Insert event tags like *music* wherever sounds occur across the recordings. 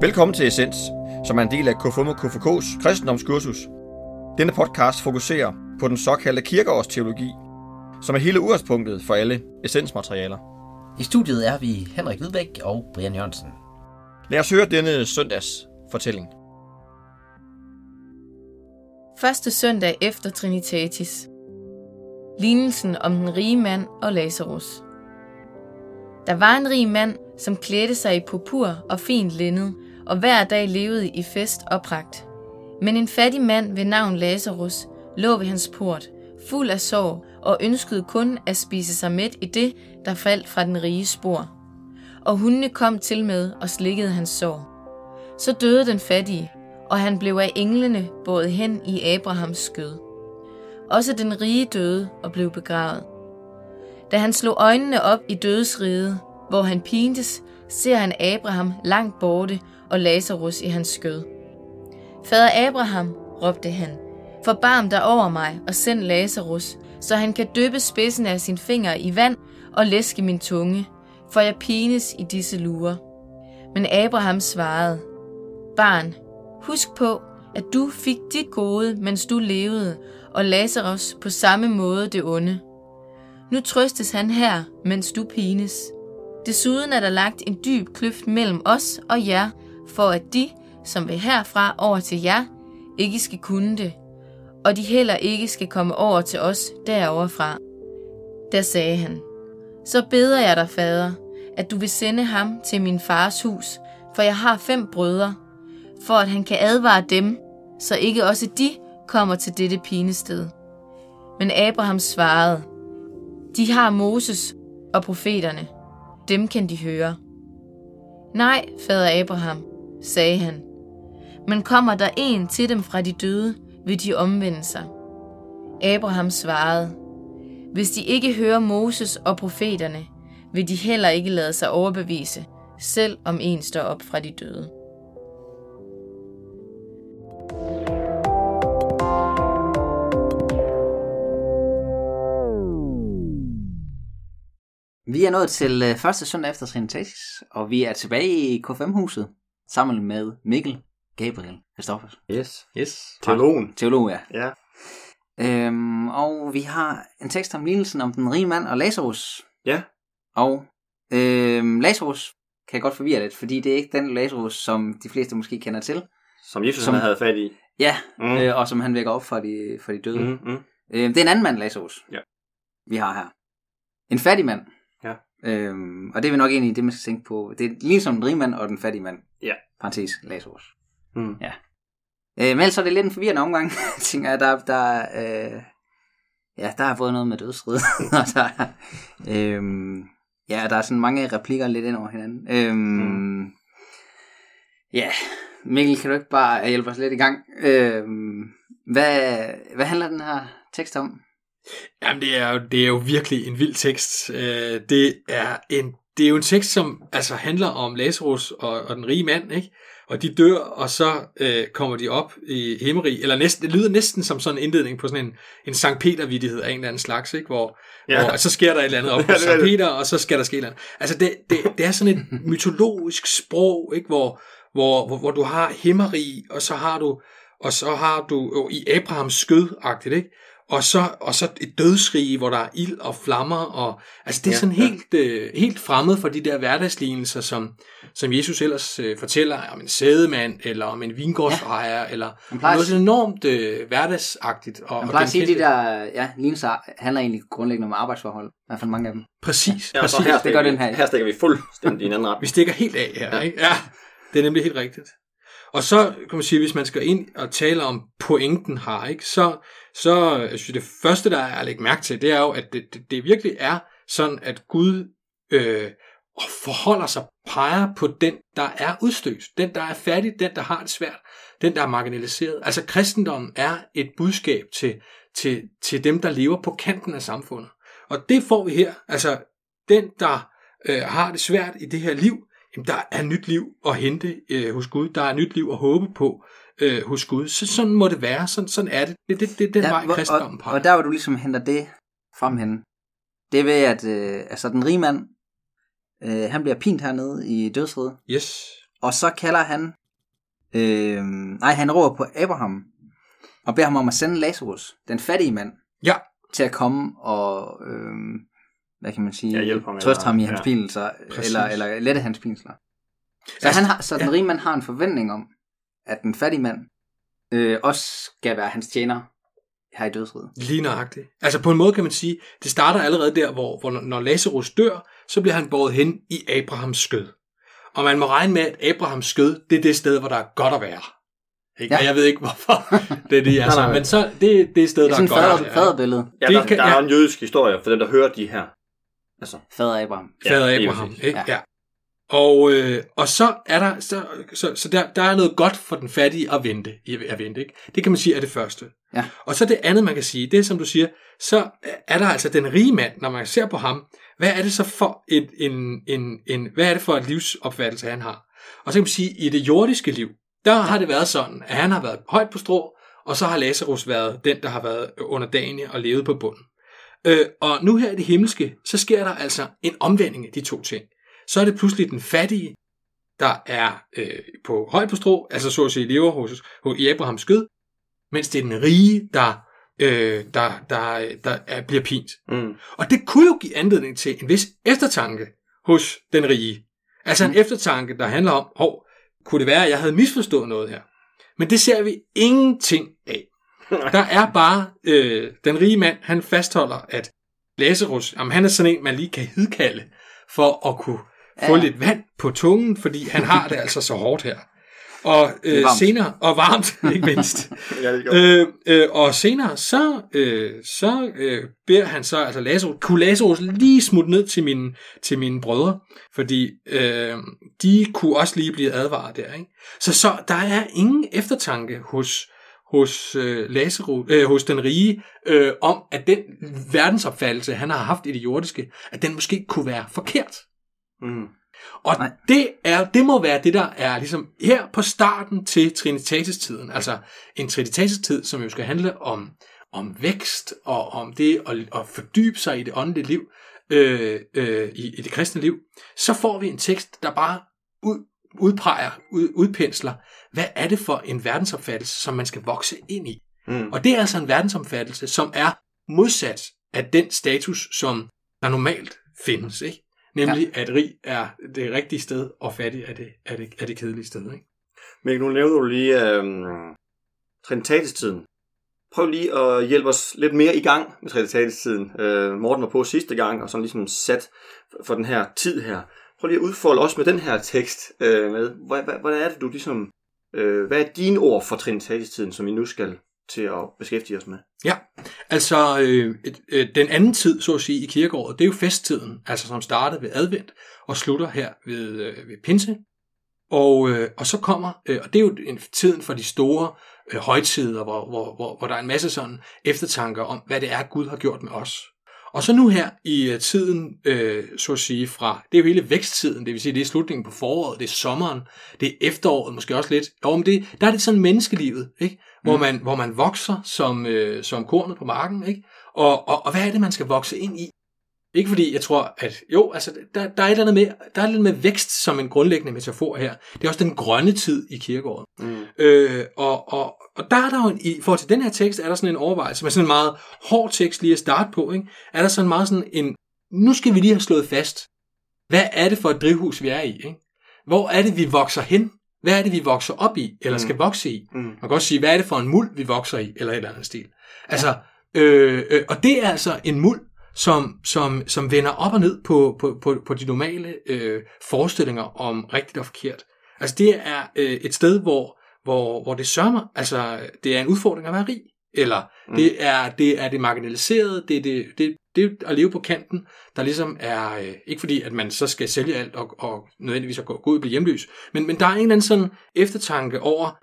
Velkommen til Essens, som er en del af KFUM og KFK's kristendomskursus. Denne podcast fokuserer på den såkaldte kirkeårsteologi, som er hele udgangspunktet for alle essensmaterialer. I studiet er vi Henrik Hvidbæk og Brian Jørgensen. Lad os høre denne søndags fortælling. Første søndag efter Trinitatis. Lignelsen om den rige mand og Lazarus. Der var en rig mand, som klædte sig i purpur og fint linned, og hver dag levede i fest og pragt. Men en fattig mand ved navn Lazarus lå ved hans port, fuld af sorg, og ønskede kun at spise sig mæt i det, der faldt fra den rige spor. Og hundene kom til med og slikkede hans sår. Så døde den fattige, og han blev af englene båret hen i Abrahams skød. Også den rige døde og blev begravet. Da han slog øjnene op i dødsriget, hvor han pintes, ser han Abraham langt borte og Lazarus i hans skød. Fader Abraham, råbte han, forbarm dig over mig og send Lazarus, så han kan døbe spidsen af sin finger i vand og læske min tunge, for jeg pines i disse lurer. Men Abraham svarede, Barn, husk på, at du fik dit gode, mens du levede, og Lazarus på samme måde det onde. Nu trøstes han her, mens du pines. Desuden er der lagt en dyb kløft mellem os og jer, for at de, som vil herfra over til jer, ikke skal kunne det, og de heller ikke skal komme over til os deroverfra. Der sagde han, så beder jeg dig, fader, at du vil sende ham til min fars hus, for jeg har fem brødre, for at han kan advare dem, så ikke også de kommer til dette pinested. Men Abraham svarede, de har Moses og profeterne. Dem kan de høre. Nej, fader Abraham, sagde han. Men kommer der en til dem fra de døde, vil de omvende sig. Abraham svarede, hvis de ikke hører Moses og profeterne, vil de heller ikke lade sig overbevise, selv om en står op fra de døde. Vi er nået til øh, første søndag efter Trinitatis, og vi er tilbage i K5-huset sammen med Mikkel, Gabriel, Christoffers. Yes, yes. Teologen. Teolog, ja. Ja. Øhm, og vi har en tekst om lignelsen om den rige mand og Lazarus. Ja. Og øhm, Lazarus kan godt forvirre lidt, fordi det er ikke den Lazarus, som de fleste måske kender til. Som Jesus Som- havde fat i. Ja, Mm. øh, og som han vækker op fra de, fra de døde. Mm. Mm, mm. Øh, det er en anden mand, Lazarus, Ja. vi har her. En fattig mand. Ja. Øhm, og det er vi nok egentlig det, man skal tænke på. Det er ligesom den rige mand og den fattige mand. Ja. Parentes, Lazarus. Mm. Øh, men ellers er det lidt en forvirrende omgang, *laughs* tænker jeg. Der, der, øh, ja, der er både noget med dødsrid, *laughs* og der, er, øhm, ja, der er sådan mange replikker lidt ind over hinanden. Øhm, mm. Ja, Mikkel, kan du ikke bare hjælpe os lidt i gang? Øhm, hvad, hvad handler den her tekst om? Jamen, det er jo, det er jo virkelig en vild tekst. Øh, det, er en, det er jo en tekst, som altså handler om Lazarus og, og den rige mand, ikke? Og de dør, og så øh, kommer de op i himmerig, eller næsten, det lyder næsten som sådan en indledning på sådan en, en Sankt Peter-vittighed af en eller anden slags, ikke? Hvor, ja. Hvor så sker der et eller andet op *laughs* på Sankt. Peter, og så skal der ske et eller andet. Altså, det, det, det er sådan et *laughs* mytologisk sprog, ikke? Hvor, hvor, hvor, hvor du har himmerig, og så har du, og så har du jo i Abrahams skød ikke? Og så, og så et dødsrige, hvor der er ild og flammer. Og, altså det er Ja, sådan ja. helt, øh, helt fremmed for de der hverdagslignelser, som, som Jesus ellers øh, fortæller om en sædemand, eller om en vingårdsejer, ja. eller noget sådan enormt øh, hverdagsagtigt. Og, og plejer at sige, at de der ja, lignelser handler egentlig grundlæggende om arbejdsforhold. I hvert fald mange af dem. Præcis, Ja, og så præcis. her, det stikker gør vi, den her. her stikker vi fuldstændig i en anden ret. *laughs* Vi stikker helt af her, ikke? Ja, det er nemlig helt rigtigt. Og så kan man sige, hvis man skal ind og tale om pointen her, ikke, så, så øh, jeg synes, det første, der er at lægge mærke til, det er jo, at det, det, det virkelig er sådan, at Gud øh, forholder sig, peger på den, der er udstødt, den, der er fattig, den, der har det svært, den, der er marginaliseret. Altså kristendommen er et budskab til, til, til dem, der lever på kanten af samfundet. Og det får vi her. Altså den, der øh, har det svært i det her liv, jamen, der er nyt liv at hente øh, hos Gud. Der er nyt liv at håbe på øh, hos Gud. Så sådan må det være. Sådan, sådan er det. Det, det, det er den ja, vej, kristendommen og, peger. og der hvor du ligesom henter det frem hen, det er ved, at øh, altså, den rige mand, øh, han bliver pint hernede i dødsriget. Yes. Og så kalder han, øh, nej, han råber på Abraham, og beder ham om at sende Lazarus, den fattige mand, Ja. til at komme og, øh, hvad kan man sige, Ja, ham, trøste ham i hans ja. pinsler, Præcis. eller, eller lette hans pinsler. Så, Altså, han har, så den ja. rige mand har en forventning om, at den fattige mand øh, også skal være hans tjener her i dødsriget. Lige nøjagtigt. Altså på en måde kan man sige, det starter allerede der, hvor, hvor når Lazarus dør, så bliver han båret hen i Abrahams skød. Og man må regne med, at Abrahams skød, det er det sted, hvor der er godt at være. Ikke? Ja. Og jeg ved ikke, hvorfor *laughs* det er det, altså. Nej, nej. Men så, det er det sted, Det er der er godt fader, at være. faderbillede. Ja, Det der, kan- der er ja. en jødisk historie for dem, der hører de her. Altså, Fader Abraham. Ja, Fader Abraham. Ja. Ja. Og, øh, og så er der, så, så, så der, der er noget godt for den fattige at vente, at vente ikke? Det kan man sige er det første. Ja. Og så det andet, man kan sige, det er som du siger, så er der altså den rige mand, når man ser på ham, hvad er det så for et, en, en, en, hvad er det for et livsopfattelse, han har? Og så kan man sige, i det jordiske liv, der har det været sådan, at han har været højt på strå, og så har Lazarus været den, der har været under dagen og levet på bunden. Øh, og nu her i det himmelske, så sker der altså en omvending af de to ting. Så er det pludselig den fattige, der er øh, på højt på strå, altså så at sige lever hos, hos, i Abrahams skød, mens det er den rige, der, øh, der, der, der er, bliver pint. mm. Og det kunne jo give anledning til en vis eftertanke hos den rige. Altså en eftertanke, der handler om, hov, kunne det være, at jeg havde misforstået noget her? Men det ser vi ingenting af. *laughs* Der er bare øh, den rige mand, han fastholder, at Lazarus, jamen, han er sådan en, man lige kan hidkalde for at kunne få Ja. lidt vand på tungen, fordi han har det altså så hårdt her. Og øh, senere, og varmt, *laughs* ikke mindst. *laughs* ja, det. Øh, øh, og senere, så, øh, så øh, beder han så, altså Lazarus, kunne Lazarus lige smutte ned til mine, til mine brødre, fordi øh, de kunne også lige blive advaret der. Ikke? Så, så der er ingen eftertanke hos, hos, øh, Lazarus, øh, hos den rige, øh, om at den verdensopfattelse, han har haft i det jordiske, at den måske kunne være forkert. Mm. Og Nej. det, er, det må være det, der er ligesom her på starten til Trinitatis-tiden. Altså en Trinitatis-tid, som jo skal handle om, om vækst og om det at, at fordybe sig i det åndelige liv, øh, øh, i, i det kristne liv. Så får vi en tekst, der bare ud, udpeger, ud, udpensler, hvad er det for en verdensopfattelse, som man skal vokse ind i. Mm. Og det er altså en verdensomfattelse, som er modsat af den status, som der normalt findes. Ikke? Nemlig, ja. at rig er det rigtige sted, og fattig er det, er det, er det kedelige sted. Ikke? Men nu nævner du lige øhm, Trinitatis-tiden. Prøv lige at hjælpe os lidt mere i gang med Trinitatis-tiden. Øh, Morten var på sidste gang, og sådan ligesom sat for den her tid her. Prøv lige at udfolde os med den her tekst. Øh, med, hvad, hvad, er det, du ligesom... Øh, hvad er dine ord for Trinitatis-tiden, som vi nu skal til at beskæftige os med? Ja, altså øh, øh, den anden tid, så at sige, i kirkeåret, det er jo festtiden, altså som starter ved advent og slutter her ved, øh, ved pinse. Og, øh, og så kommer, øh, og det er jo en, tiden for de store øh, højtider, hvor, hvor, hvor, hvor der er en masse sådan eftertanker om, hvad det er, Gud har gjort med os. Og så nu her i øh, tiden, øh, så at sige, fra, det er jo hele væksttiden, det vil sige, det er slutningen på foråret, det er sommeren, det er efteråret, måske også lidt. Jo, men det, der er det sådan menneskelivet, ikke? Hvor, Mm. man, hvor man vokser som, øh, som kornet på marken, ikke? Og, og, og hvad er det, man skal vokse ind i? Ikke fordi jeg tror, at jo, altså, der, der er et eller andet med, der er lidt med vækst som en grundlæggende metafor her. Det er også den grønne tid i kirkeåret. Mm. Øh, og, og, og der er der jo, en, i forhold til den her tekst, er der sådan en overvejelse, med sådan en meget hård tekst lige at starte på, ikke? er der sådan meget sådan en, nu skal vi lige have slået fast, hvad er det for et drivhus, vi er i? Ikke? Hvor er det, vi vokser hen? Hvad er det, vi vokser op i, eller Mm. skal vokse i? Mm. Man kan også sige, hvad er det for en muld, vi vokser i, eller et eller andet stil. Altså, øh, øh, og det er altså en muld, som, som, som vender op og ned på, på, på, på de normale øh, forestillinger om rigtigt og forkert. Altså det er øh, et sted, hvor, hvor, hvor det sørger altså det er en udfordring at være rig, eller Mm. det, er, det er det marginaliserede, det er det, det, det at leve på kanten, der ligesom er, øh, ikke fordi at man så skal sælge alt og, og nødvendigvis at gå, gå ud og blive hjemløs, men, men der er en eller anden sådan eftertanke over,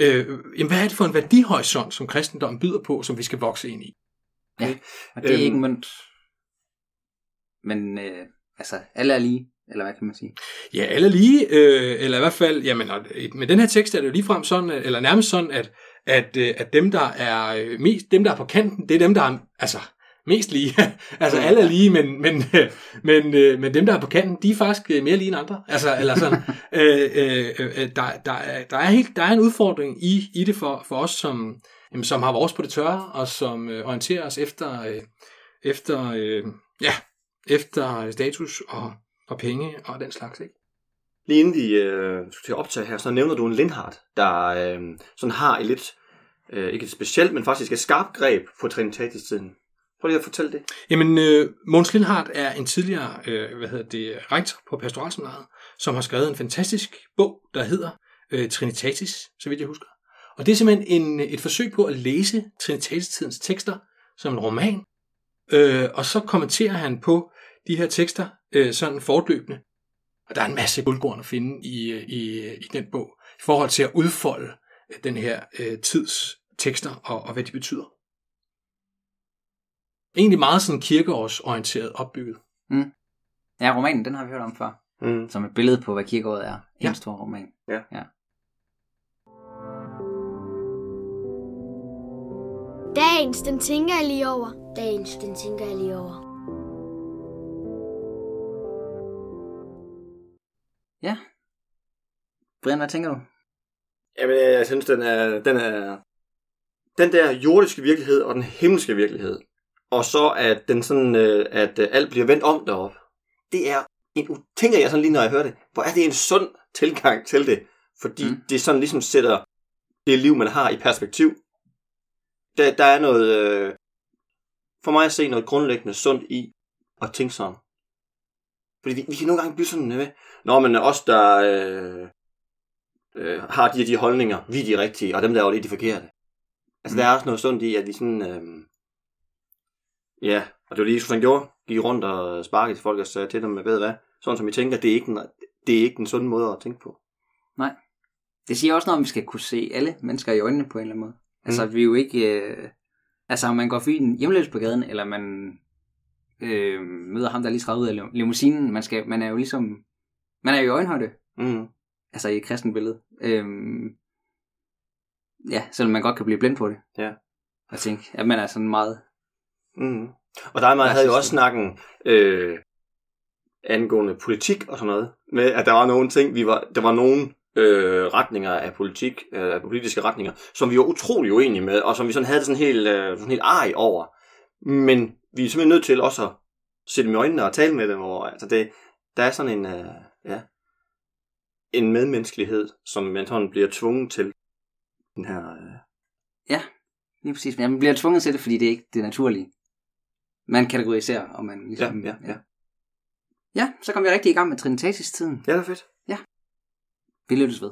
øh, jamen, hvad er det for en værdihorisont, som kristendommen byder på, som vi skal vokse ind i? Og det er Øhm. ikke mønt. Men øh, altså, alle er lige, eller hvad kan man sige? Ja, alle lige, øh, eller i hvert fald, jamen, og med den her tekst er det jo ligefrem sådan, eller nærmest sådan, at, at, øh, at dem, der er øh, mest, dem, der er på kanten, det er dem, der er, altså, mest lige. *laughs* altså alle er lige, men, men, men, øh, men dem, der er på kanten, de er faktisk øh, mere lige end andre. Altså, eller sådan, *laughs* øh, øh, øh, der, der, er, der, er helt, der er en udfordring i, i det for, for os, som, jamen, som har vores på det tørre, og som øh, orienterer os efter, øh, efter, øh, ja, efter status og, og penge og den slags. Ikke? Lige inden vi øh, skal til at optage her, så nævner du en Lindhardt, der øh, sådan har et lidt, øh, ikke et specielt, men faktisk et skarpt greb på Trinitatis-tiden. Prøv lige at fortælle det. Jamen, øh, Måns Lindhardt er en tidligere øh, hvad hedder det, rektor på pastoralseminaret, som har skrevet en fantastisk bog, der hedder øh, Trinitatis, så vidt jeg husker. Og det er simpelthen en, et forsøg på at læse Trinitatis-tidens tekster som en roman, øh, og så kommenterer han på de her tekster øh, sådan fortløbende. Og der er en masse guldkorn at finde i, i, i den bog, i forhold til at udfolde den her øh, tids tekster og, og hvad de betyder. Egentlig meget sådan kirkeårsorienteret opbygget. Mm. Ja, romanen, den har vi hørt om før. Mm. Som et billede på, hvad kirkeåret er. En Ja. stor roman. Ja. ja. Dagens, den tænker jeg lige over. Dagens, den tænker jeg lige over. Ja. Brian, hvad tænker du? Jamen, øh, jeg synes, den er, den er... Den der jordiske virkelighed og den himmelske virkelighed, og så at den sådan, øh, at øh, alt bliver vendt om derop, det er en, tænker jeg sådan lige, når jeg hører det, hvor er det en sund tilgang til det, fordi mm. det sådan ligesom sætter det liv, man har i perspektiv. Der, der er noget, øh, for mig at se noget grundlæggende sundt i at tænke sådan. Fordi vi, vi kan nogle gange blive sådan, øh, når man os, der øh, øh, har de og de holdninger, vi er de rigtige, og dem der er jo lidt de forkerte. Altså, Mm. der er også noget sundt i, at vi sådan, øh, ja, og det var lige, Jesus han gjorde, gik rundt og sparkede til folk og sagde til dem, ved hvad, sådan som vi tænker, det er ikke den, det er ikke den sunde måde at tænke på. Det siger også noget om, vi skal kunne se alle mennesker i øjnene på en eller anden måde. Altså, Mm. vi er jo ikke... Øh, altså, om man går forbi en hjemløs på gaden, eller man øh, møder ham, der lige træder ud af lim- limousinen, man, skal, man er jo ligesom... Man er jo i øjenhøjde, Mm. altså i et kristen billede. Øh, ja, selvom man godt kan blive blind på det. Ja. Og tænke, at man er sådan meget... Mm. Og mig Jeg havde jo også snakken øh, angående politik og sådan noget, med at der var nogle ting, vi var, der var nogle øh, retninger af politik, øh, politiske retninger, som vi var utrolig uenige med, og som vi sådan havde sådan helt, øh, sådan helt arg over. Men vi er simpelthen nødt til også at se dem i øjnene og tale med dem over. Altså det, der er sådan en, øh, ja, en medmenneskelighed, som man sådan bliver tvunget til. Den her, øh, Lige præcis, men man bliver tvunget til det, fordi det er ikke det naturlige. Man kategoriserer, og man ja, ligesom... ja, ja. Ja, så kom vi rigtig i gang med Trinitatis-tiden. Ja, det er fedt. Det lyttes ved.